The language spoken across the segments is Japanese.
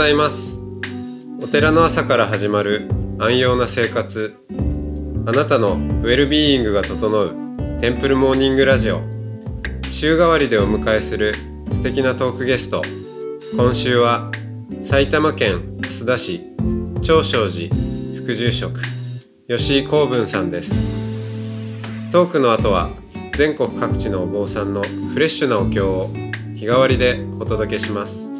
ございます。お寺の朝から始まる安養な生活。あなたのウェルビーイングが整うテンプルモーニングラジオ。週替わりでお迎えする素敵なトークゲスト。今週は埼玉県蓮田市長正寺副住職吉井光文さんです。トークの後は全国各地のお坊さんのフレッシュなお経を日替わりでお届けします。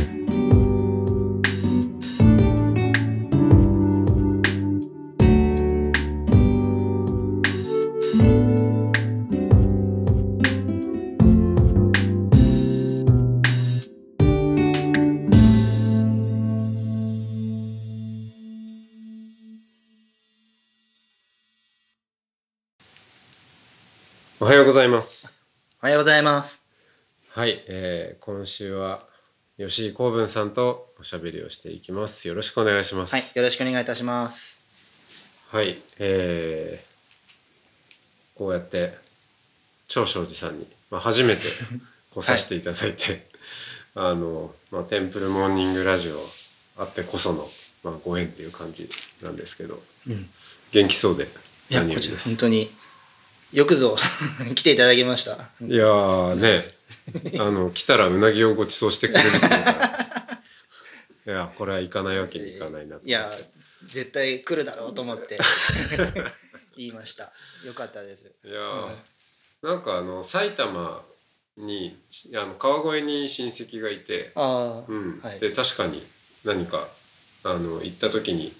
今週は吉井光文さんとおしゃべりをしていきますよろしくお願いしまはい、すよろしくお願いいたします。はい、えー、こうやって長正寺さんに、まあ、初めて来させていただいて、あの、まあ、テンプルモーニングラジオあってこその、まあ、ご縁っていう感じなんですけど、うん元気そうで何よりです本。当によくぞ 来ていただきました。いやーね あの来たらうなぎをご馳走してくれるっていう いやこれは行かないわけにいかないなといや、絶対来るだろうと思って 言いました。よかったです。いやー、なんかあの埼玉にあの川越に親戚がいて、ああ、うんはい。で確かに何かあの行った時に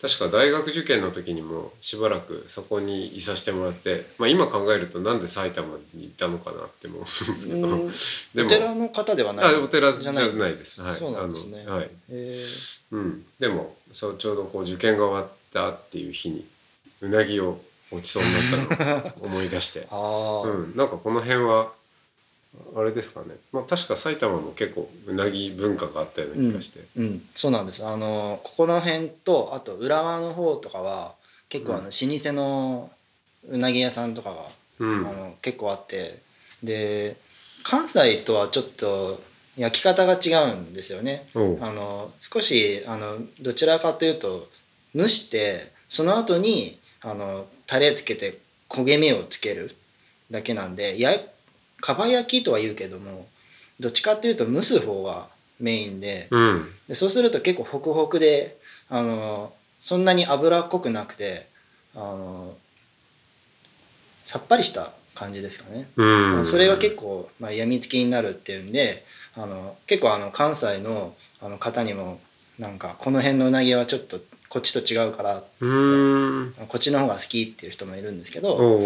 確か大学受験の時にもしばらくそこにいさせてもらって、まあ、今考えるとなんで埼玉に行ったのかなって思うんですけど。うん でもお寺の方ではない。あお寺じゃない。です。はい、そうなんですね。はい。えうん、でもそうちょうどこう受験が終わったっていう日にうなぎをごちそうになったのを思い出して。うん、なんかこの辺はあれですかね、まあ、確か埼玉も結構うなぎ文化があったような気がして、うん、そうなんです。あのここの辺とあと浦和の方とかは結構あの老舗のうなぎ屋さんとかが、うん。あの結構あって。で関西とはちょっと焼き方が違うんですよね。あの少しあのどちらかというと蒸してその後にあのタレつけて焦げ目をつけるだけなんでやかば焼きとは言うけどもどっちかっていうと蒸す方がメインでうん。でそうすると結構ホクホクであのそんなに脂っこくなくてあのさっぱりした感じですかね。うん。それが結構、まあ、病みつきになるっていうんであの結構あの関西のあの方にもなんかこの辺のうなぎはちょっとこっちと違うからうーん。こっちの方が好きっていう人もいるんですけど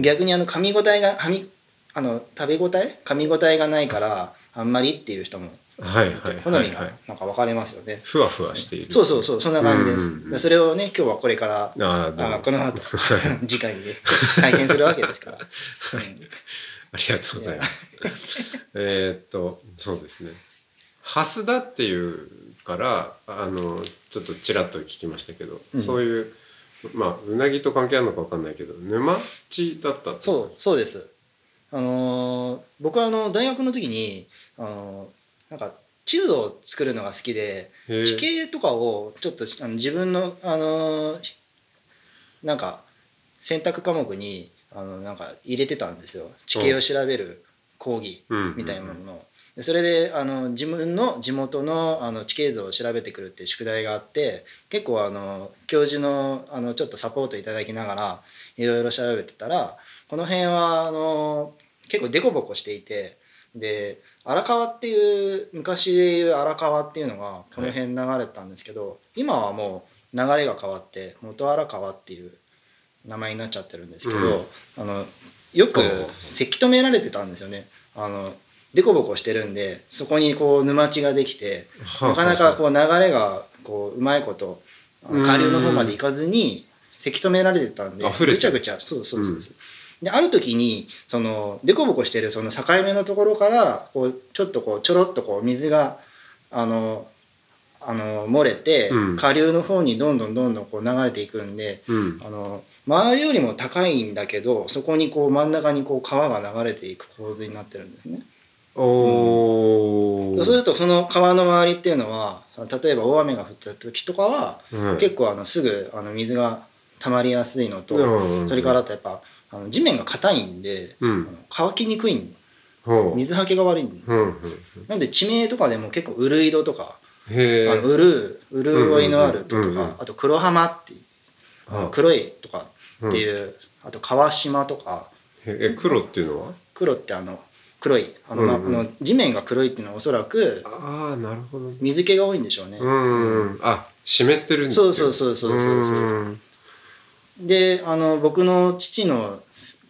逆にあの噛み応えがはみあの食べ応え噛み応えがないからあんまりっていう人もはいはい好みがはいはいなんか分かれますよね。ふわふわしているそうそうそうそんな感じです。うんうんそれをね今日はこれからああこの後 次回にね体験するわけですから。うんありがとうございます。えーっとそうですね。蓮田っていうからあのちょっとちらっと聞きましたけど、うんそういうまあうなぎと関係あるのかわかんないけど沼地だったそうそうです。あのー僕はあの大学の時にあのーなんか地図を作るのが好きで地形とかをちょっとあの自分のあのーなんか選択科目にあのなんか入れてたんですよ。地形を調べる講義うん。みたいなものを。でそれであの自分の地元のあの地形図を調べてくるっていう宿題があって結構あの教授のあのちょっとサポートいただきながらいろいろ調べてたらこの辺はあの結構デコボコしていてで荒川っていう昔でいう荒川っていうのがこの辺流れてたんですけど、今はもう流れが変わって元荒川っていう名前になっちゃってるんですけど、うん。あのよくうんせき止められてたんですよね。あのデコボコしてるんでそこにこう沼地ができてはあなかなかこう流れがこううまいこと下流の方まで行かずにせき止められてたんでぐちゃぐちゃ。そうそうそうそう、である時にそのデコボコしてるその境目のところからこうちょっとこうちょろっとこう水があのあの漏れて、うん。下流の方にどんどんどんどんこう流れていくんでうん。あの周りよりも高いんだけどそこにこう真ん中にこう川が流れていく構図になってるんですね。おー。そうするとその川の周りっていうのは例えば大雨が降った時とかは、うん。結構あのすぐあの水が溜まりやすいのと、うん。それからあとやっぱあの地面が硬いんで、うん。乾きにくいん水はけが悪いんうんうん。なんで地名とかでも結構ウルイドとか、あのウルー潤いのあるとか、あと黒浜って黒いとかっていう、あと川島とか。え黒っていうのは？黒ってあの黒い。あの、まあの地面が黒いっていうのはおそらくああなるほど。水気が多いんでしょうね。うんあ湿ってるんだ。そうそうそうそうそうそう。うんであの僕の父の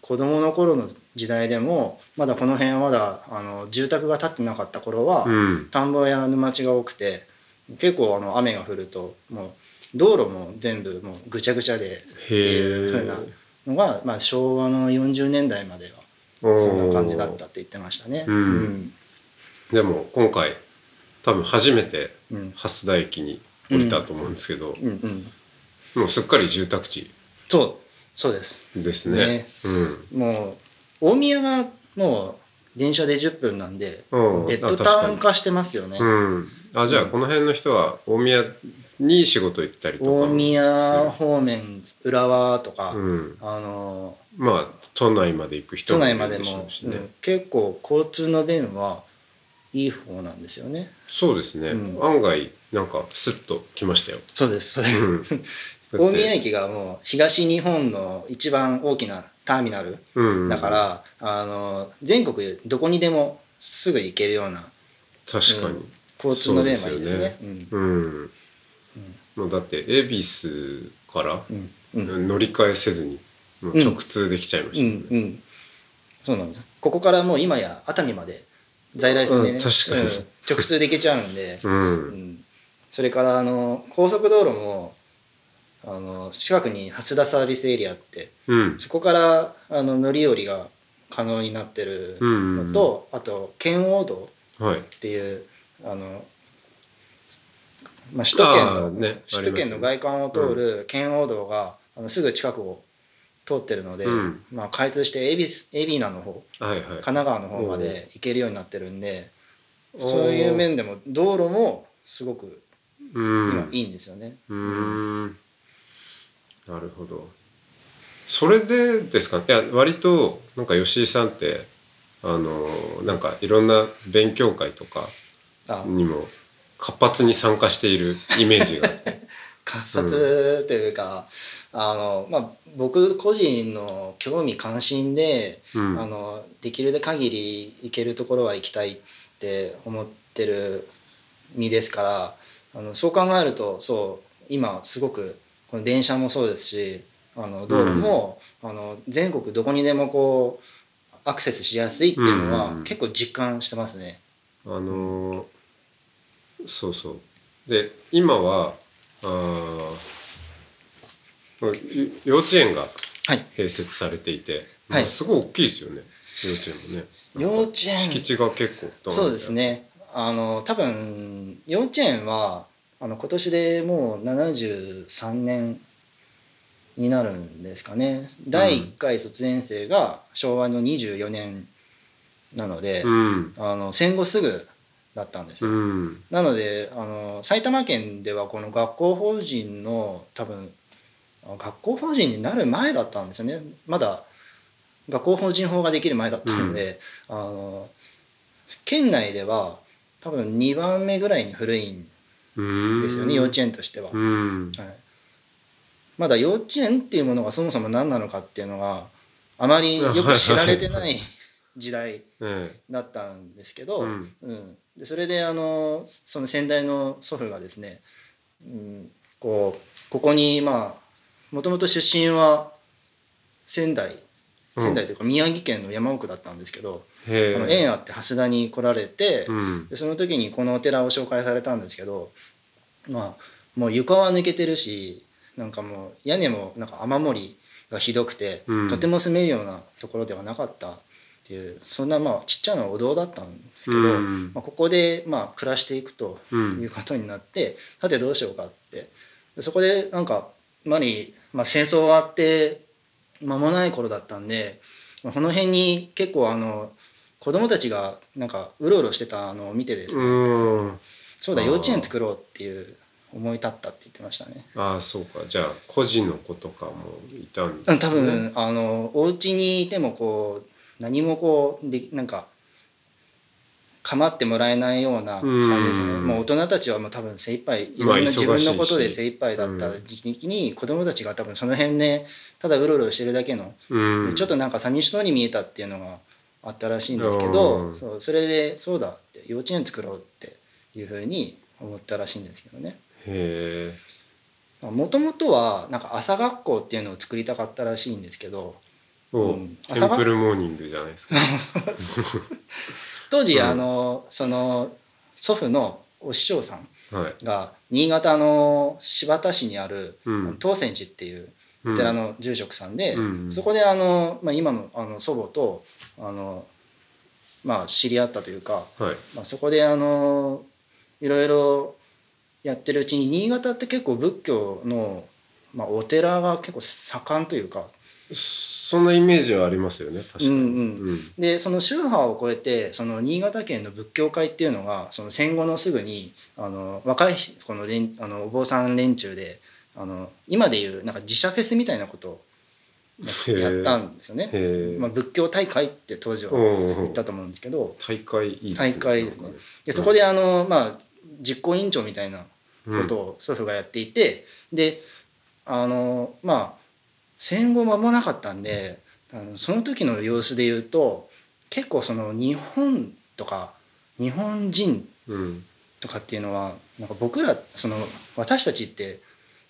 子供の頃の時代でもまだこの辺はまだあの住宅が建ってなかった頃は、うん。田んぼや沼地が多くて結構あの雨が降るともう道路も全部もうぐちゃぐちゃでっていう風なのが、まあ、昭和の40年代まではそんな感じだったって言ってましたね。うん。うん。でも今回多分初めてうん。蓮田駅に降りたと思うんですけど、うん。うん。もうすっかり住宅地そうそうです。ですね。ね。うん。もう大宮がもう電車で10分なんでうん。ベッドタウン化してますよね。うん、あじゃあこの辺の人は大宮に仕事行ったりとかも大宮方面浦和とか、うん、あのまあ都内まで行く人都内までも、ょうしね、うん。結構交通の便はいい方なんですよね。そうですね、うん。案外なんかスッと来ましたよ、そうです。うん、大宮駅がもう東日本の一番大きなターミナルうんだから、あの全国どこにでもすぐ行けるような確かに、うん交通の便はいいですね。うん、もうだって恵比寿からうん。うん。うん乗り換えせずに直通できちゃいまうした、んうん。そうなんです。ここからもう今や熱海まで在来線でね、うん確かに。うん直通で行けちゃうんで、うん。うん。それからあの高速道路もあの近くに蓮田サービスエリアってうん。そこからあの乗り降りが可能になってるのと、あと圏央道はい。っていうあの、まあ、首都圏の、ね首都圏の外環を通る圏央道が、あのすぐ近くを通ってるので、うん。まあ、開通して海老名の方はいはい。神奈川の方まで行けるようになってるんでそういう面でも道路もすごくうん。今いいんですよね。うーんなるほど。それでですか？いや割となんか吉井さんってあのなんかいろんな勉強会とかあ。にも活発に参加しているイメージがあって。活発というか、あのまあ、僕個人の興味関心で、うん。あのできる限り行けるところは行きたいって思ってる身ですからあのそう考えるとそう今すごくこの電車もそうですしあの道路も、あの全国どこにでもこうアクセスしやすいっていうのは、うん。結構実感してますね。あのそうそう。で今はあー幼稚園がはい。併設されていて、はい。まあすごい大きいですよね。幼稚園もね。幼稚園敷地が結構そうですね。あの多分幼稚園はあの今年でもう73年になるんですかね。第1回卒園生が昭和の24年なので、うん。あの戦後すぐだったんですうよ、ん。なのであの埼玉県ではこの学校法人の多分あ学校法人になる前だったんですよね。まだ学校法人法ができる前だったので、あの県内では多分2番目ぐらいに古いんうんですよね、幼稚園としては、うん。はい、まだ幼稚園っていうものがそもそも何なのかっていうのがあまりよく知られてない時代 えだったんですけど、うん。うん。でそれであのその先代の祖父がですね、うん、こうここにまあもともと出身は仙台。仙台というか宮城県の山奥だったんですけど、あの縁あって蓮田に来られて、うん。でその時にこのお寺を紹介されたんですけどまあもう床は抜けてるしなんかもう屋根もなんか雨漏りがひどくて、うん。とても住めるようなところではなかったっていうそんなまあちっちゃなお堂だったんですけど、うん。まあ、ここでまあ暮らしていくとうん。いうことになって、さてどうしようかって。でそこでなんかまり、まあ、戦争終わって間もない頃だったんで、まあこの辺に結構あの子供たちがなんかうろうろしてたのを見てですね、うん。そうだ幼稚園作ろうっていう思い立ったって言ってましたね。ああそうか。じゃあ孤児の子とかもいたんですうん多分、あのお家にいてもこう何もこうでなんか構ってもらえないような感じですね、うん。もう大人たちはもう多分精一杯いろんまあな自分のことで精一杯だった時期に子供たちが多分その辺でただうろうろしてるだけの、うん。ちょっとなんか寂しそうに見えたっていうのがあったらしいんですけど、うん。そうそれでそうだって幼稚園作ろうっていうふうに思ったらしいんですけどね。もともとはなんか朝学校っていうのを作りたかったらしいんですけどお、うんテンプルモーニングじゃないですか。当時、うん。あのその祖父のお師匠さんはい。が新潟の新発田市にあるうん。東泉寺っていうお寺の住職さんで、うん。そこであの、まあ、今のあの祖母とあの、まあ、知り合ったというか、はい。まあ、そこであのいろいろやってるうちに新潟って結構仏教の、まあ、お寺が結構盛んというかそんなイメージはありますよね確かに。うん。うん。でその宗派を超えてその新潟県の仏教会っていうのがその戦後のすぐにあの若いこの連あのお坊さん連中であの今でいうなんか自社フェスみたいなことやったんですよね。まあ、仏教大会って当時は言ったと思うんですけど大会いいですね大会ですね。でそこであの、まあ、実行委員長みたいなうんことを祖父がやっていて、であのまあ戦後間もなかったんであのその時の様子で言うと結構その日本とか日本人うん。とかっていうのはなんか僕らその私たちって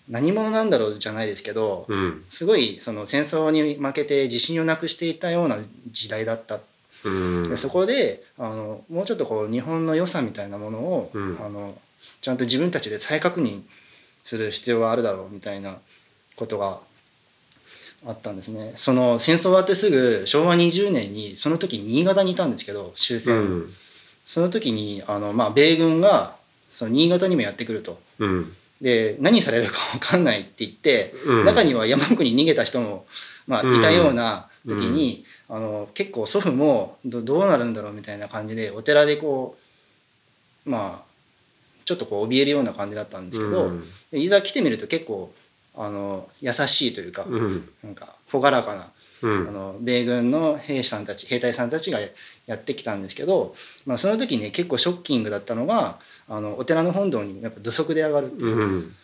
何者なんだろうじゃないですけど、うん。すごいその戦争に負けて自信をなくしていたような時代だった。うん。でそこであのもうちょっとこう日本の良さみたいなものを、うん。あのちゃんと自分たちで再確認する必要があるだろうみたいなことがあったんですね。その戦争終わってすぐ昭和20年にその時新潟にいたんですけど終戦、うん。その時にあの、まあ、米軍がその新潟にもやってくると。うんで何されるか分かんないって言って、うん。中には山奥に逃げた人も、まあ、うん。いたような時に、あの結構祖父もどどうなるんだろうみたいな感じでお寺でこうまあちょっとこう怯えるような感じだったんですけど、うん。でいざ来てみると結構あの優しいというか、うん。なんか朗らかなうん。あの米軍の兵士さんたち兵隊さんたちがやってきたんですけど、まあ、その時ね結構ショッキングだったのがあのお寺の本堂にやっぱ土足で上がるっていう。うん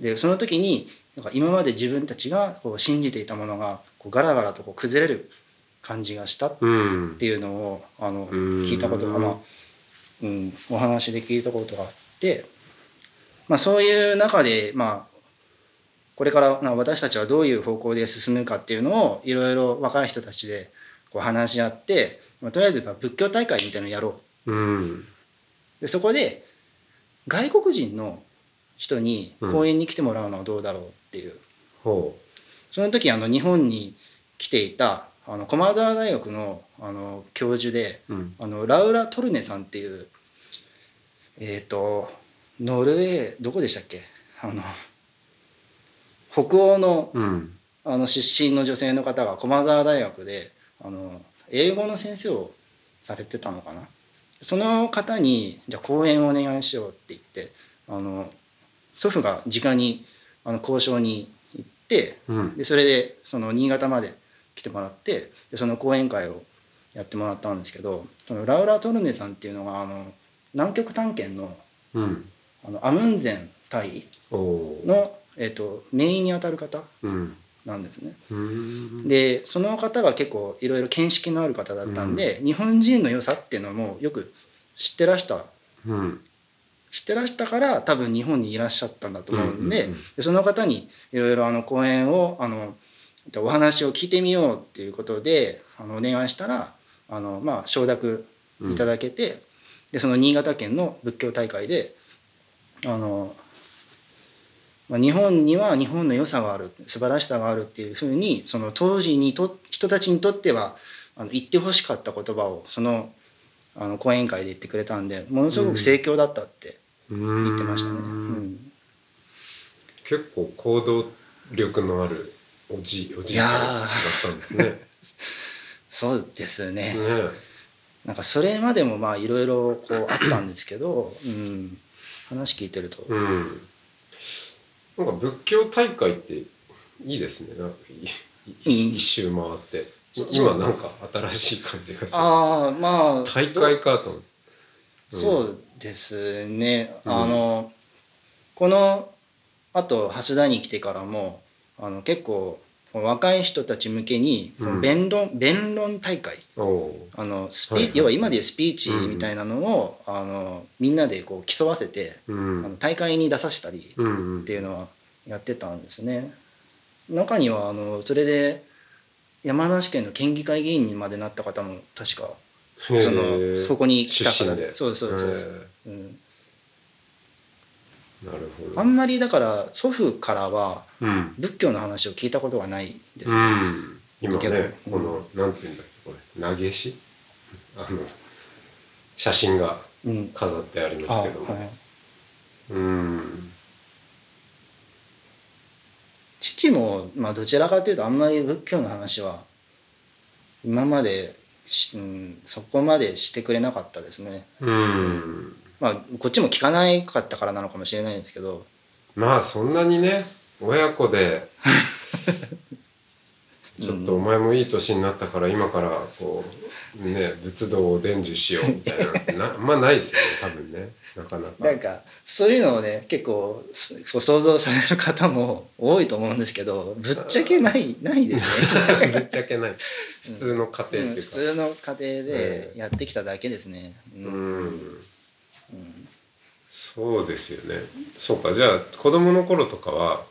でその時になんか今まで自分たちがこう信じていたものがこうガラガラとこう崩れる感じがしたっうんていうのをあのん。聞いたことが、まあうん、お話で聞いたことがあって、まあ、そういう中で、まあ、これからまあ私たちはどういう方向で進むかっていうのをいろいろ若い人たちでこう話し合って、まあ、とりあえずまあ仏教大会みたいなのをやろう。うん。でそこで外国人の人に講演に来てもらうのはどうだろうっていう、ほその時あの日本に来ていたあの駒澤大学のあの教授でううん。あのラウラ・トルネさんっていうえっ、とノルウェーどこでしたっけ？あの北欧のうん。あの出身の女性の方が駒澤大学であの英語の先生をされてたのかな？その方にじゃあ講演をお願いしようって言ってあの祖父が直にあの交渉に行ってうん。でそれでその新潟まで来てもらってでその講演会をやってもらったんですけどそのラウラ・トルネさんっていうのがあの南極探検のうん。あのアムンゼン隊の、えっと名医にあたる方うんなんですね。うん。でその方が結構いろいろ見識のある方だったんで、日本人の良さっていうのもよく知ってらした。うん。知ってらしたから多分日本にいらっしゃったんだと思うんで,、うんうんうん。でその方にいろいろあの講演をあのお話を聞いてみようっていうことであのお願いしたらあの、まあ、承諾いただけて、でその新潟県の仏教大会であの、まあ、日本には日本の良さがある素晴らしさがあるっていうふうにその当時にと人たちにとってはあの言ってほしかった言葉をそのあの講演会で言ってくれたんでものすごく盛況だったって言ってましたね。うん結構行動力のあるおじおじさんだったんですね。そうですね。ねなんかそれまでもまあいろいろこうあったんですけど、うん、話聞いてると、うん。なんか仏教大会っていいですね。なんかいい一うん。一周回って。今なんか新しい感じがする。ああまあ。大会かと思って。そうですね、うん。あのこのあと橋田に来てからもあの結構若い人たち向けに弁論、弁論大会。あのスピ、はい。はい要は今でいうスピーチみたいなのを、あのみんなでこう競わせて、ー。うん。あの大会に出させたりっうんうん。ていうのはやってたんですね。中にはあのそれで山梨県の県議会議員にまでなった方も確かそのここに来た方で。そうそうそうそう、うん、なるほど。あんまりだから祖父からはうん。仏教の話を聞いたことがないですうね。ん。今逆ねうんこのなんていうんだっけこれ投げ石？あの写真がうん、飾ってありあますけども。はい、うん。父も、まあ、どちらかというとあんまり仏教の話は今までし、うん、そこまでしてくれなかったですね。うん。まあこっちも聞かないかったからなのかもしれないですけどまあそんなにね親子で ちょっとお前もいい年になったから今からこうね仏道を伝授しようみたいなのってなあんまないですよね多分ねなかなか。なんかそういうのをね結構すこう想像される方も多いと思うんですけどぶっちゃけないないですね。ぶっちゃけない 普通の家庭うん普っていうか。通の家庭でやってきただけですね。ううんん。そうですよね。そうか。じゃあ子供の頃とかは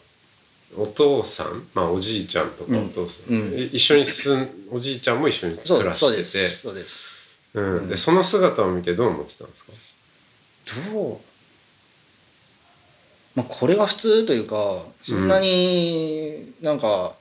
お父さんまあおじいちゃんとかお父さん、うん。うんい一緒に住んおじいちゃんも一緒にそう暮らしてて。す。そうです。うん、でその姿を見てどう思ってたんですか？どう？まあこれが普通というかそんなになんか、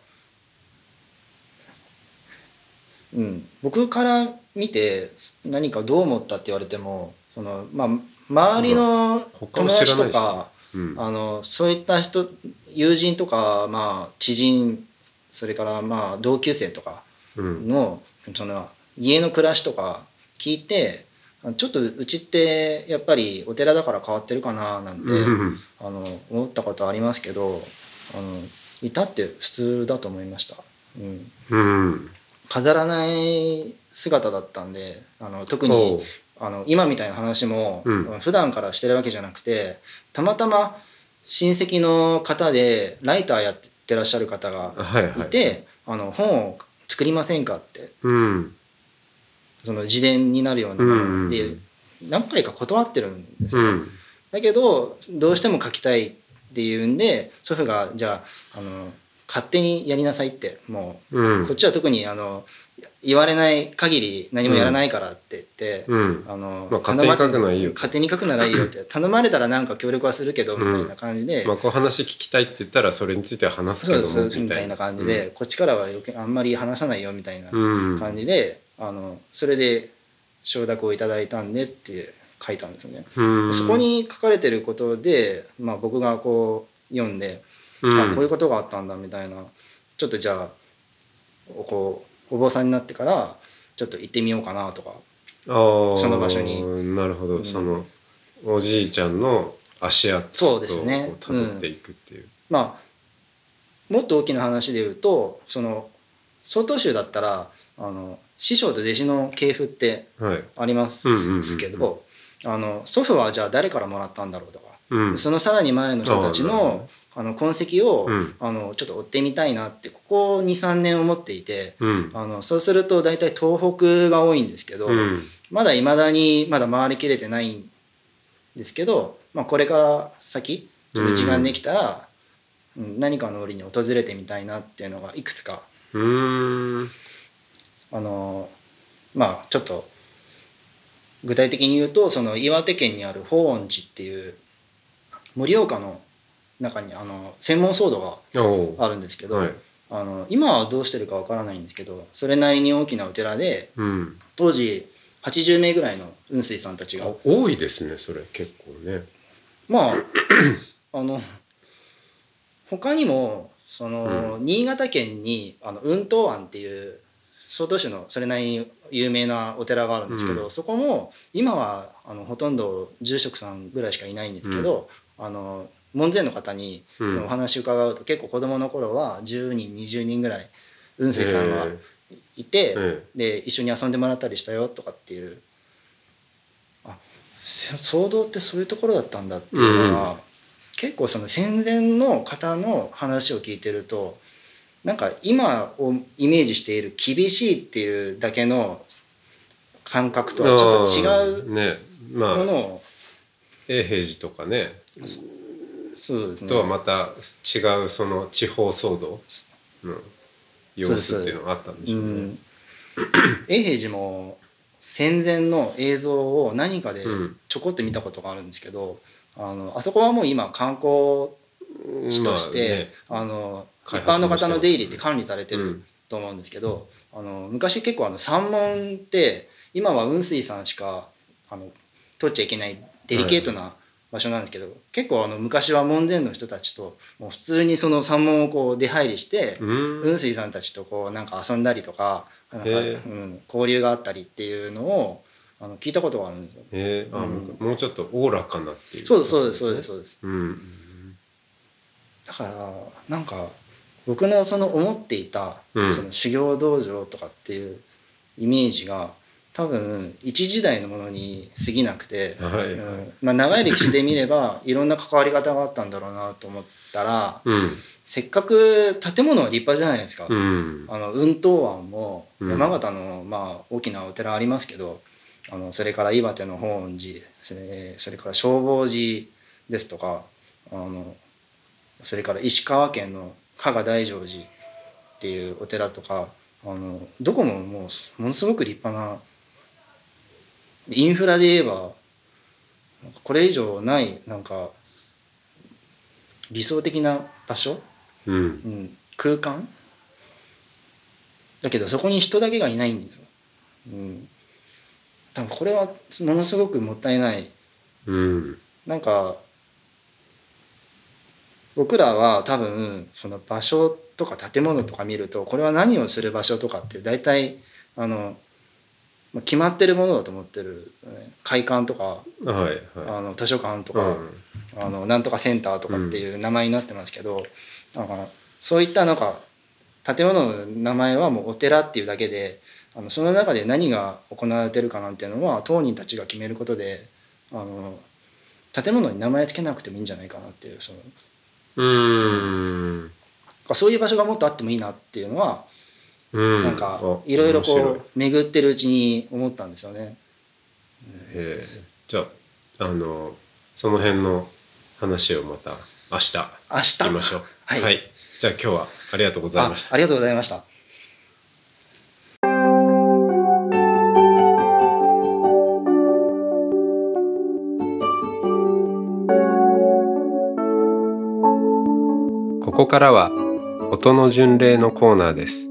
うん。僕から見て何かどう思ったって言われてもそのまあ周りの友達とか、うん。あのそういった人友人とか、まあ、知人それからまあ同級生とかうん。のその家の暮らしとか聞いてあちょっとうちってやっぱりお寺だから変わってるかななんて、うん。あの思ったことありますけどあのいたって普通だと思いました、うん、うん。飾らない姿だったんであの特にあの今みたいな話も、うん。普段からしてるわけじゃなくてたまたま親戚の方でライターやってらっしゃる方がはいはいい。て、あの本を作りませんかって。うん。その自伝になるような。もの、で何回か断ってるんですよ、うん。だけどどうしても書きたいっていうんで祖父がじゃああの勝手にやりなさいってもううん。こっちは特にあの言われない限り何もやらないからって言って、うん。あのまあ勝手に書くのはいいよ。勝手に書くならいいよって 頼まれたらなんか協力はするけどみたいな感じで、まあこう話聞きたいって言ったらそれについては話すけどもそうそうみたいな。感じで、こっちからは余計あんまり話さないよみたいなうん感じで、あのそれで承諾をいただいたんでって書いたんですよね。そこに書かれてることで、まあ、僕がこう読んで、うん。あこういうことがあったんだみたいなちょっとじゃあこうお坊さんになってからちょっと行ってみようかなとかそその場所に。なるほど、そのおじいちゃんの足跡をですね。たどっていくっていう、まあもっと大きな話で言うとその曹洞宗だったらあの師匠と弟子の系譜ってはい。ありますうんうんうんうんけどあの祖父はじゃあ誰からもらったんだろうとか、うん。そのさらに前の人たちのあの痕跡を、うん。あのちょっと追ってみたいなってここ23年思っていてうん。あのそうすると大体東北が多いんですけど、うん。まだいまだにまだ回りきれてないんですけど、まあ、これから先ちょっと時間できたら、うん。何かの折に訪れてみたいなっていうのがいくつかあのまあちょっと具体的に言うとその岩手県にある法恩寺っていう盛岡の中にあの専門騒動があるんですけど、はい。あの今はどうしてるかわからないんですけどそれなりに大きなお寺でうん。当時80名ぐらいの雲水さんたちがあ多いですねそれ結構ね。まああの他にもその、新潟県にあの雲東庵っていう小都市のそれなりに有名なお寺があるんですけど、うん。そこも今はあのほとんど住職さんぐらいしかいないんですけど、あの門前の方にうん。お話伺うと、結構子供の頃は10人20人ぐらい雲水さんがえいて、えで一緒に遊んでもらったりしたよとかっていう。あせ騒動ってそういうところだったんだっていうのは、うん。結構その戦前の方の話を聞いてるとなんか今をイメージしている厳しいっていうだけの感覚とはちょっと違ううね。まあ。ものを、永平寺とかねそうですね。とはまた違うその地方騒動の様子っていうのがあったんでしょうね。うん。永平寺も戦前の映像を何かでうん。ちょこっと見たことがあるんですけど、あのあそこはもう今観光地として、あの一開発も般の方の出入りって管理されてるうんと思うんですけど、あの昔結構あの山門って今は雲水さんしかあの取っちゃいけないデリケートな場所なんですけど、結構あの昔は門前の人たちともう普通にその山門をこう出入りして、うん。雲水さんたちとこうなんか遊んだりとかなんか、うん、交流があったりっていうのをあの聞いたことがあるんですよ。え。ーあうん。もうちょっとおおらかなっていう、そうですそうですそうですそうです。うん。だからなんか僕のその思っていた、うん。その修行道場とかっていうイメージが多分一時代のものに過ぎなくて、はい。うん。まあ、長い歴史で見ればいろんな関わり方があったんだろうなと思ったらうん。せっかく建物は立派じゃないですか。うん。あの雲東庵もうん。山形のまあ大きなお寺ありますけど、あのそれから岩手の本寺それそれから消防寺ですとかあのそれから石川県の加賀大乗寺っていうお寺とかあのどこももうものすごく立派なインフラで言えばこれ以上ないなんか理想的な場所？うん。うん、空間？だけどそこに人だけがいないんですよ。うん、多分これはものすごくもったいない。うん。なんか僕らは多分その場所とか建物とか見るとこれは何をする場所とかって大体あのまあ決まってるものだと思ってる、ね、会館とかはいはい。あの図書館とか、うん。あのなんとかセンターとかっていう名前になってますけど、だからそういったなんか建物の名前はもうお寺っていうだけであのその中で何が行われてるかなんていうのは当人たちが決めることであの建物に名前つけなくてもいいんじゃないかなっていうそのうん。そういう場所がもっとあってもいいなっていうのは、うん。なんかあいろいろこう巡ってるうちに思ったんですよね。へえ。じゃああのその辺の話をまた明日明日？言いましょう。はい。じゃあ今日はありがとうございました。あありがとうございました。ここからは音の巡礼のコーナーです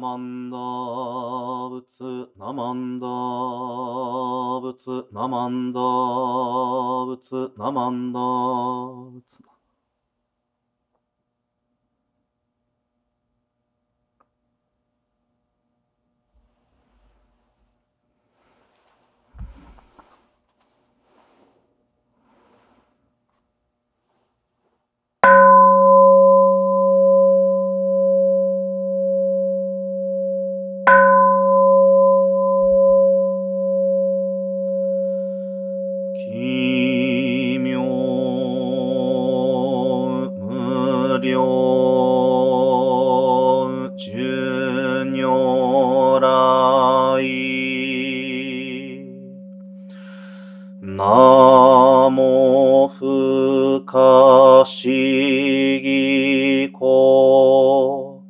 マンダ仏、ナマンダ仏、ナマンダ仏、ナマンダ仏。領寿如来。ナモ不可思議故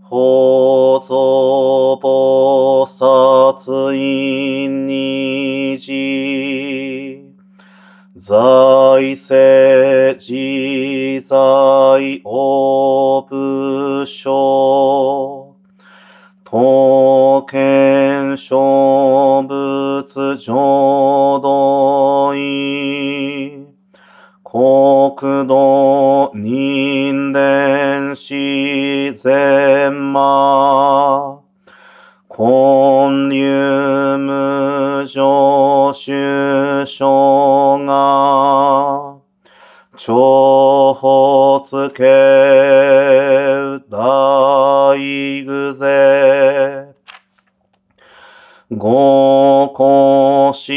法蔵菩薩院にじ。財政自在オブ所刀剣勝仏浄土院国土人伝自然魔。根流無常主所が。超ほつけういぐぜ。ごこし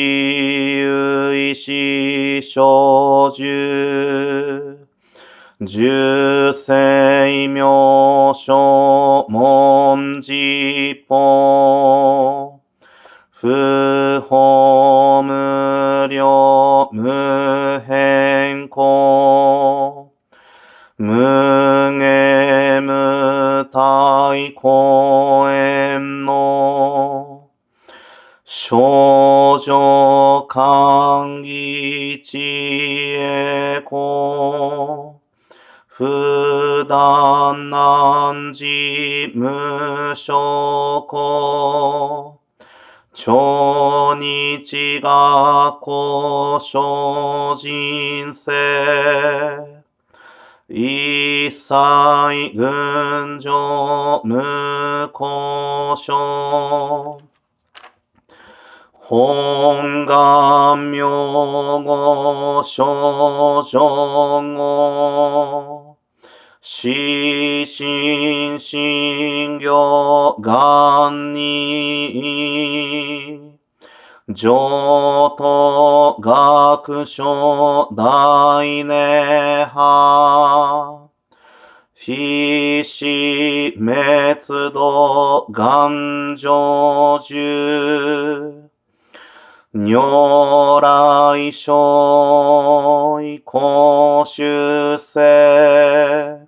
ういししょじゅう。じゅせいみょしょもんじぽ。ふほむりょ無むへんこ。体公園の少女歓喜知恵子不断難事無所故超日学校精進生一切群上無故障本願名号少女語死心心行願に上等学書大涅槃。非死滅度願成就如来所以公主世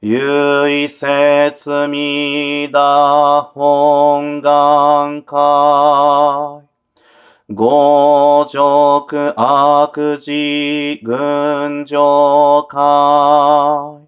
唯説弥陀本願会五辱悪事群上会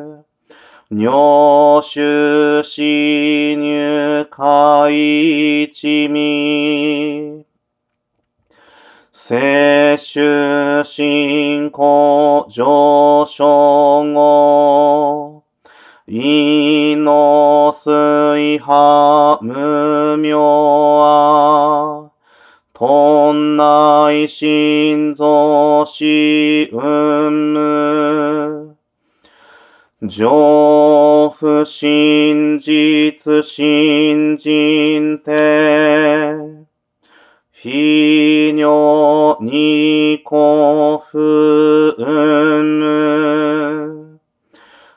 入手死入海一味摂取信仰上昇後。意の水波無明はとんない心臓しうんむ上不真実信心て非尿に古不うんむ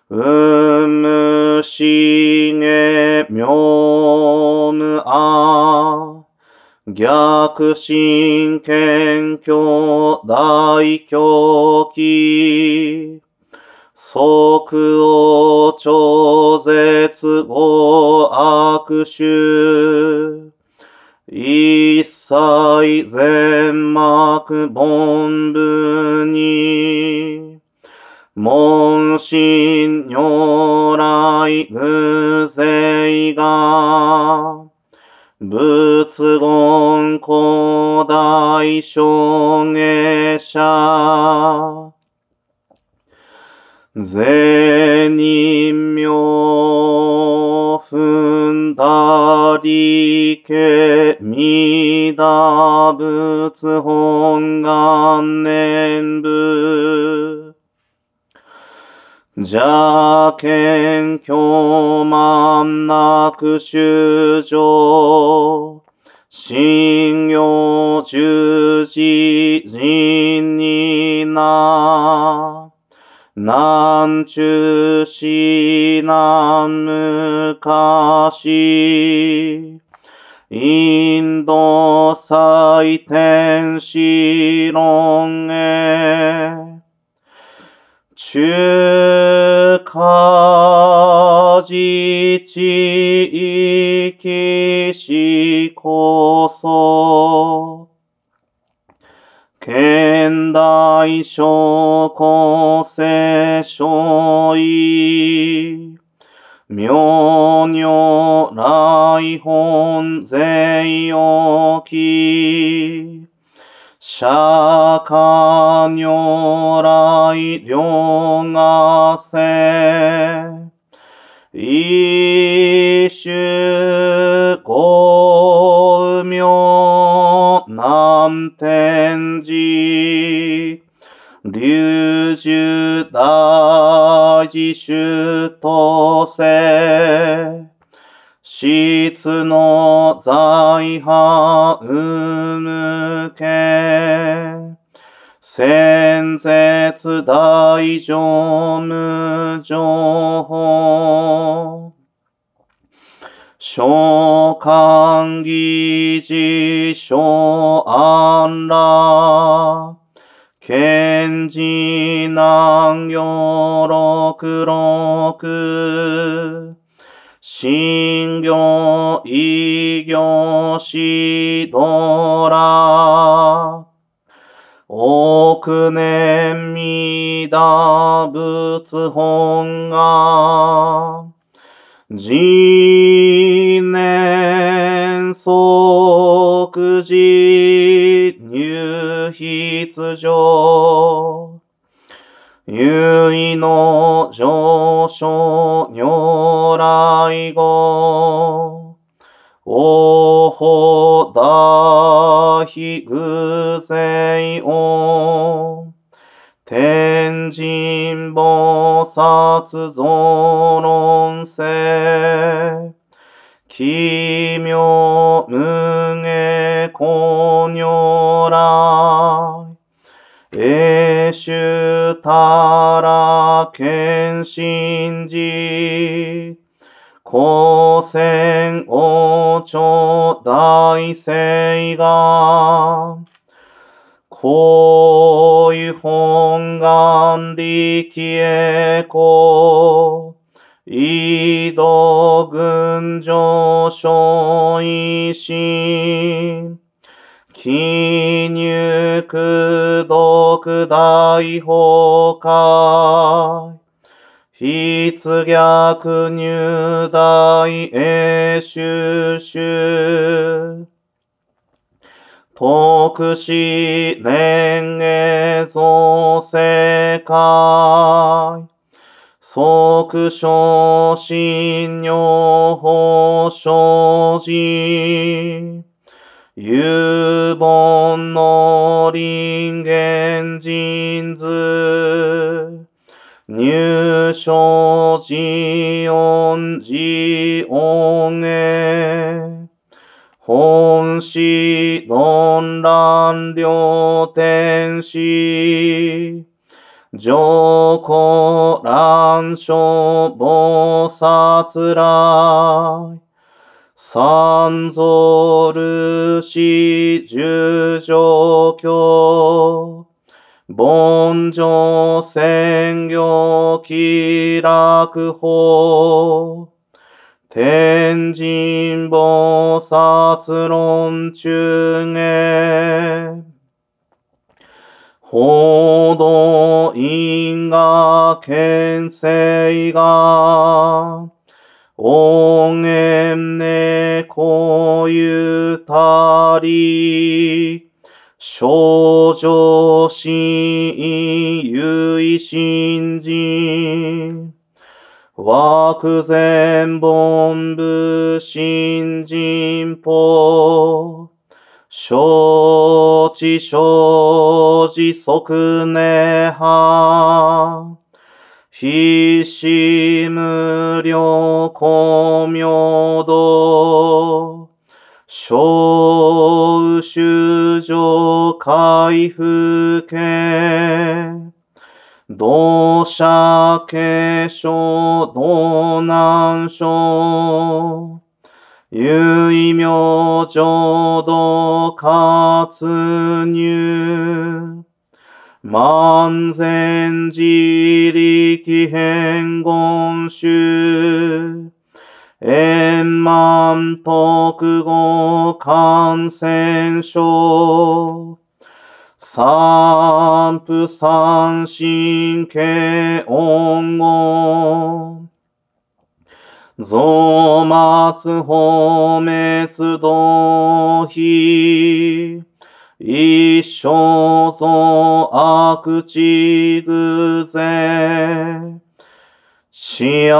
うむしげ妙無あ逆心謙虚大狂気。即を超絶を悪手一切全幕本部に門心如来偶勢が仏言古代証下者。善人名踏んだりけみだ仏本願念部邪見狂慢なく修正信用十字人にな。南中市南昔インド祭天使論へ中華自治域しこそ現代諸古世所意明如来本税置き釈迦如来両がせ。一種五名南天寺。龍樹大自主とせ。質の財派うむけ。先絶大乗無情報。召喚議事小安ら。賢治南行六六新行異行しどら億年未打仏本が年即時入筆上優位の上昇如来語。おほだひぐぜいお天神菩薩増論世。奇妙無下公如来永主たら謙信寺光線王朝大聖がこういう本願力へこう移動群上昇維新記入苦毒大崩壊。筆逆入大永収集。特使連営造世界即昇進女法生じ。有本の人間人図。入所寺音寺音へ本師論乱両天使。上皇乱書菩薩来三蔵ルシ十条教凡上専業気楽法天神菩薩論中へ。報道因果牽制が音源ねこゆたり少女心唯心人。枠前本部新人法。承知承知即涅槃。必死無量光明道。小修上回復家。同社化粧道南書。唯名浄土活入。万全自力変言集。円満特語感染症。三不三神経音語。増末法滅道非。一生増悪地偶然。幸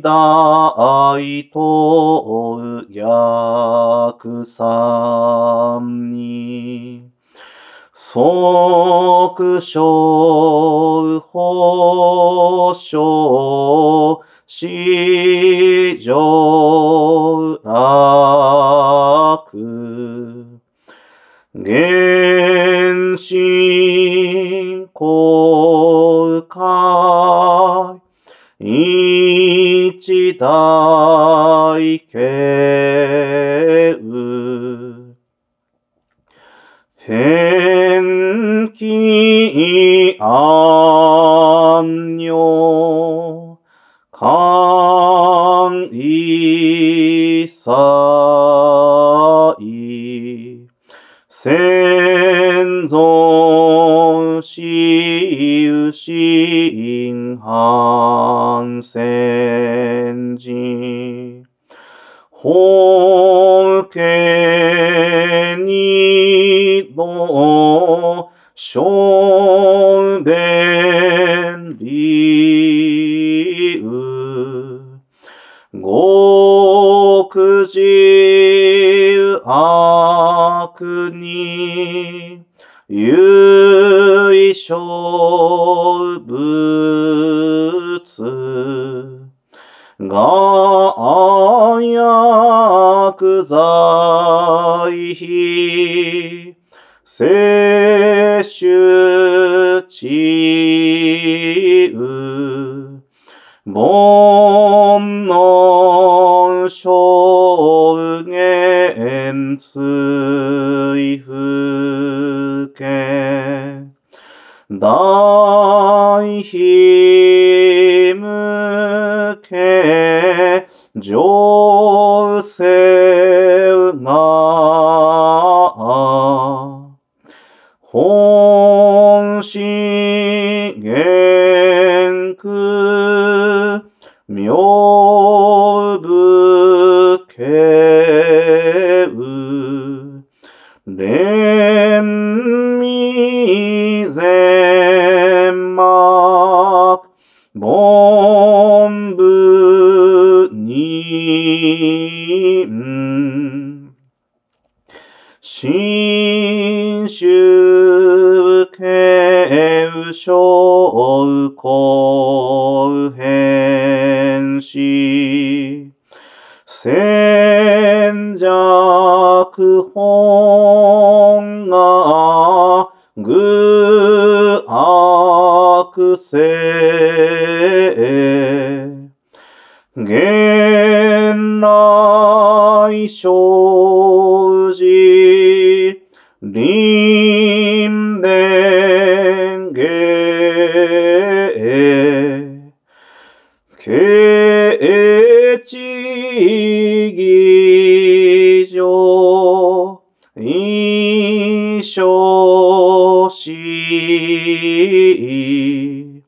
大と逆三に即小保証一大取しい。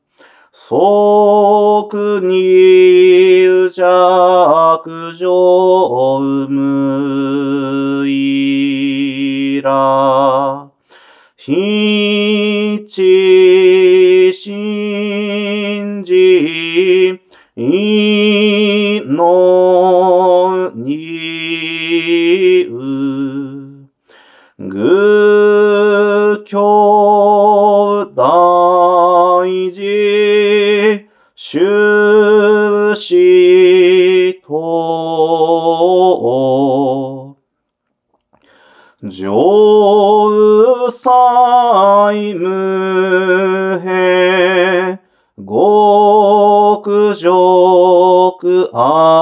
啊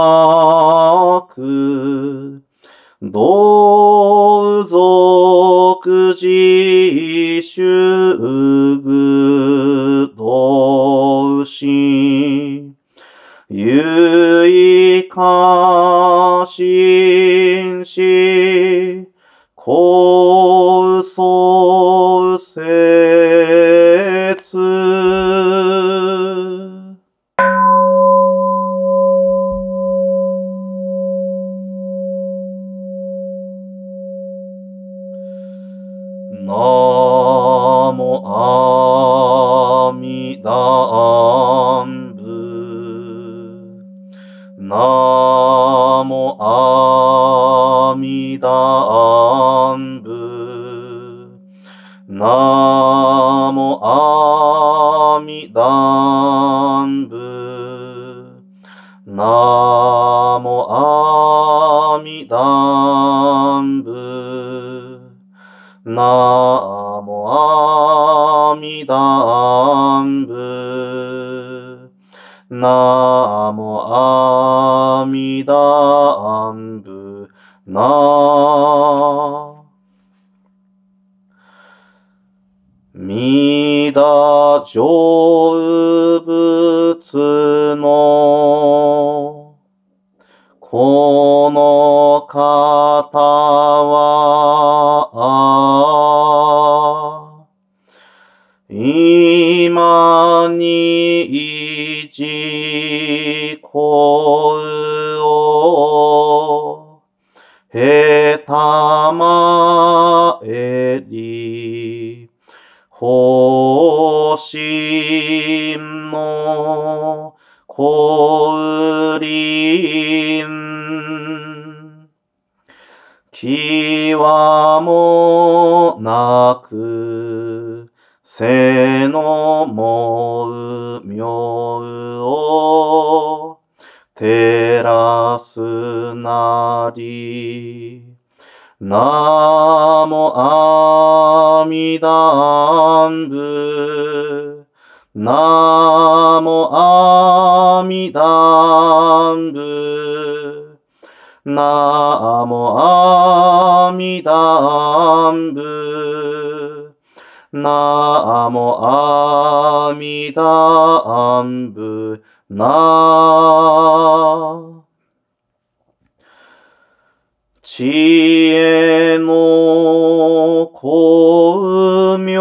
ナー阿弥陀しょう。ナモアミダンブナ。知恵の光明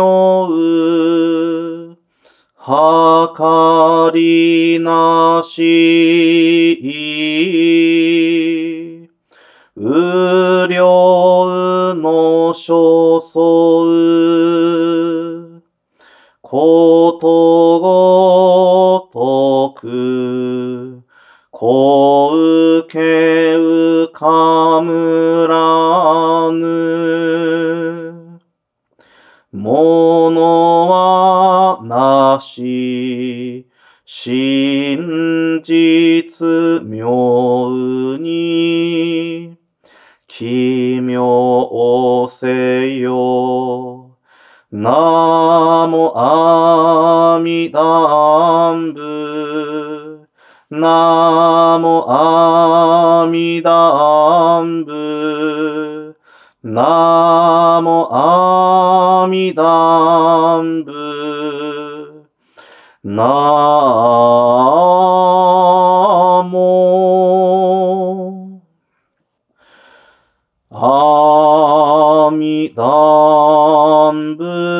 はかりなし。無量の所相ことごとくこうけうかむらぬ。ものはなし真実妙に妙せよ。ナモアミダンブナモアミダンブナモアミダンブナモ南部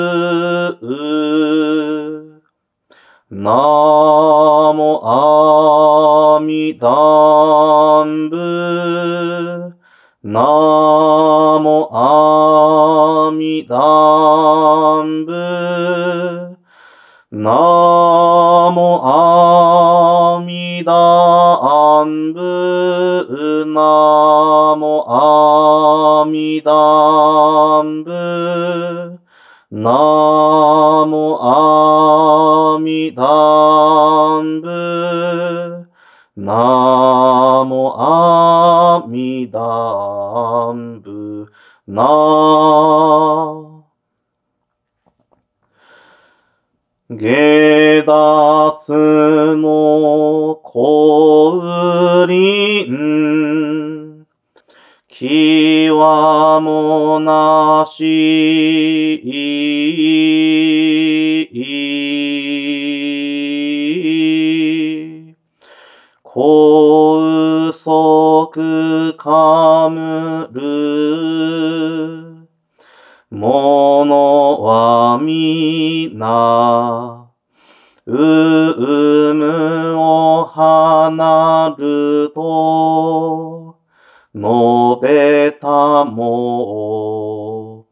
なもあみだんぶ。なもあみだんぶ。なもあみだんぶ。南部なもあみだんぶ。なもあみだんぶ。なもあみだんぶ。な下脱の降臨きわもなし高速かむるものはみなうむを離ると述べたも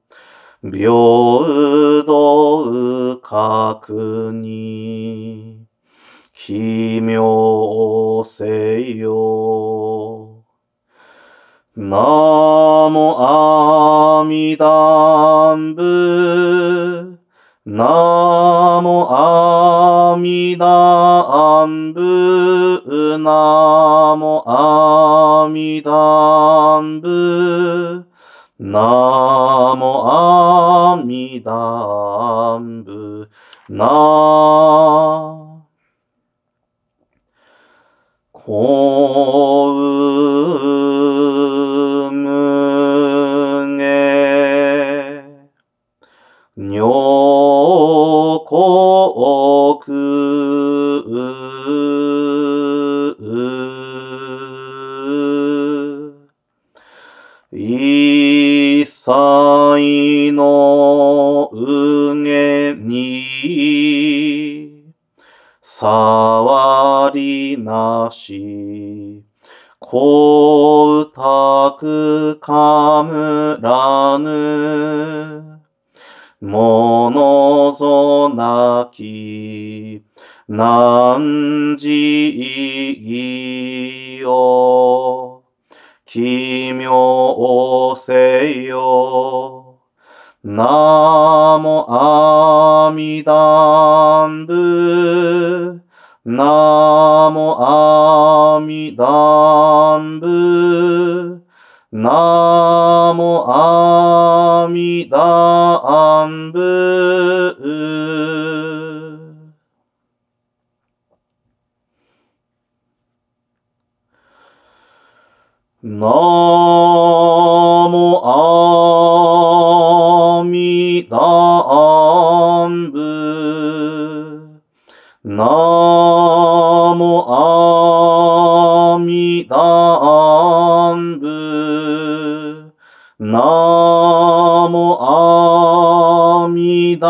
平等確に奇妙せよナモアミダンブナモアミダンブナモアミダンブナモアミダンブナ No. 阿弥陀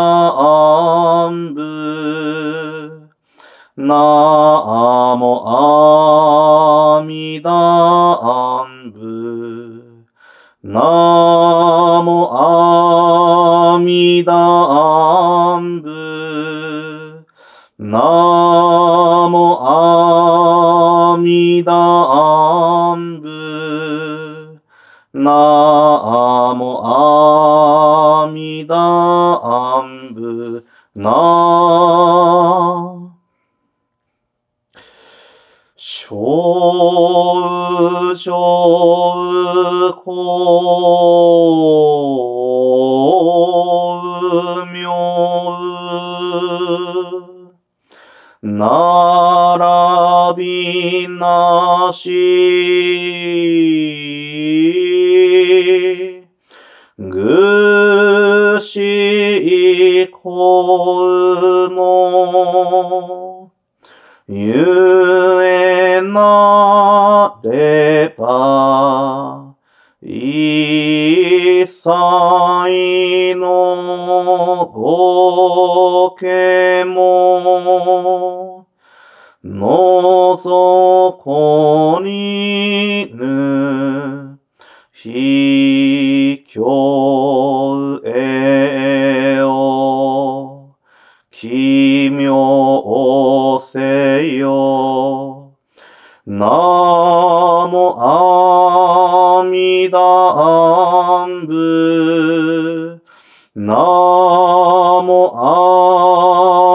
ナモ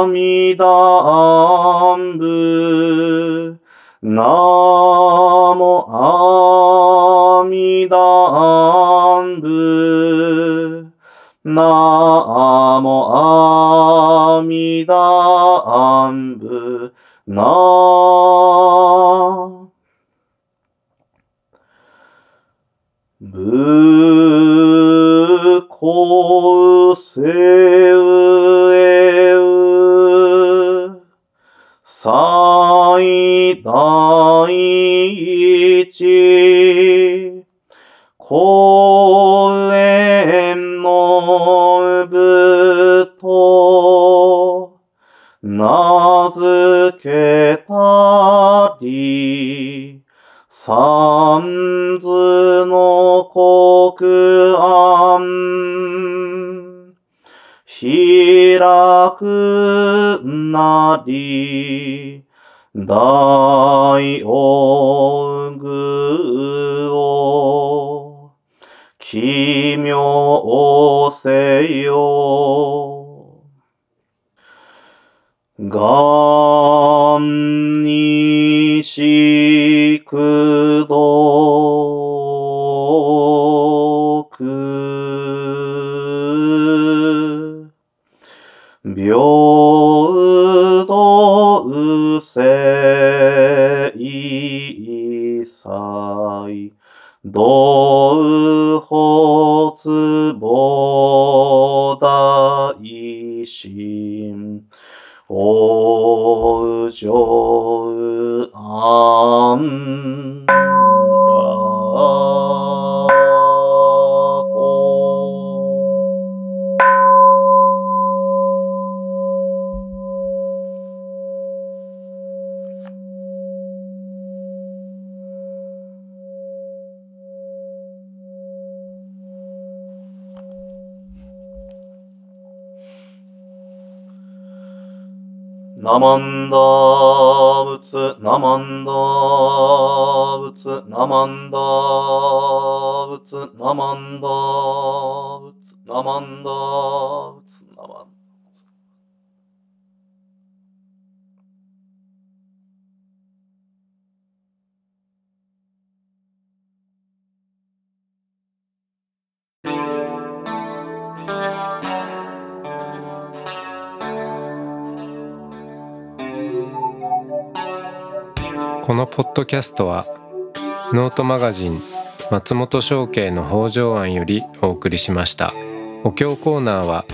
アミダンブ。ナモアミダンブ。ナモアミダンブ。ナぶこせうえう最大一公園のぶと名付けたり三図の国案開くなり大王具を奇妙せよ。がつぼ大心おうじょうあん。ナマンダーブツ、ナマンダーブツ、ナマンダーブツ、ナマンダーブツ、ナマンダーブツ、このポッドキャストはノートマガジン松本紹圭の方丈庵よりお送りしました。お経コーナーは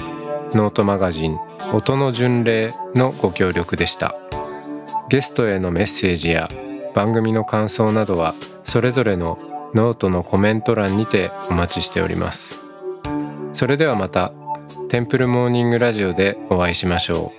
ノートマガジン音の巡礼のご協力でした。ゲストへのメッセージや番組の感想などはそれぞれのノートのコメント欄にてお待ちしております。それではまたテンプルモーニングラジオでお会いしましょう。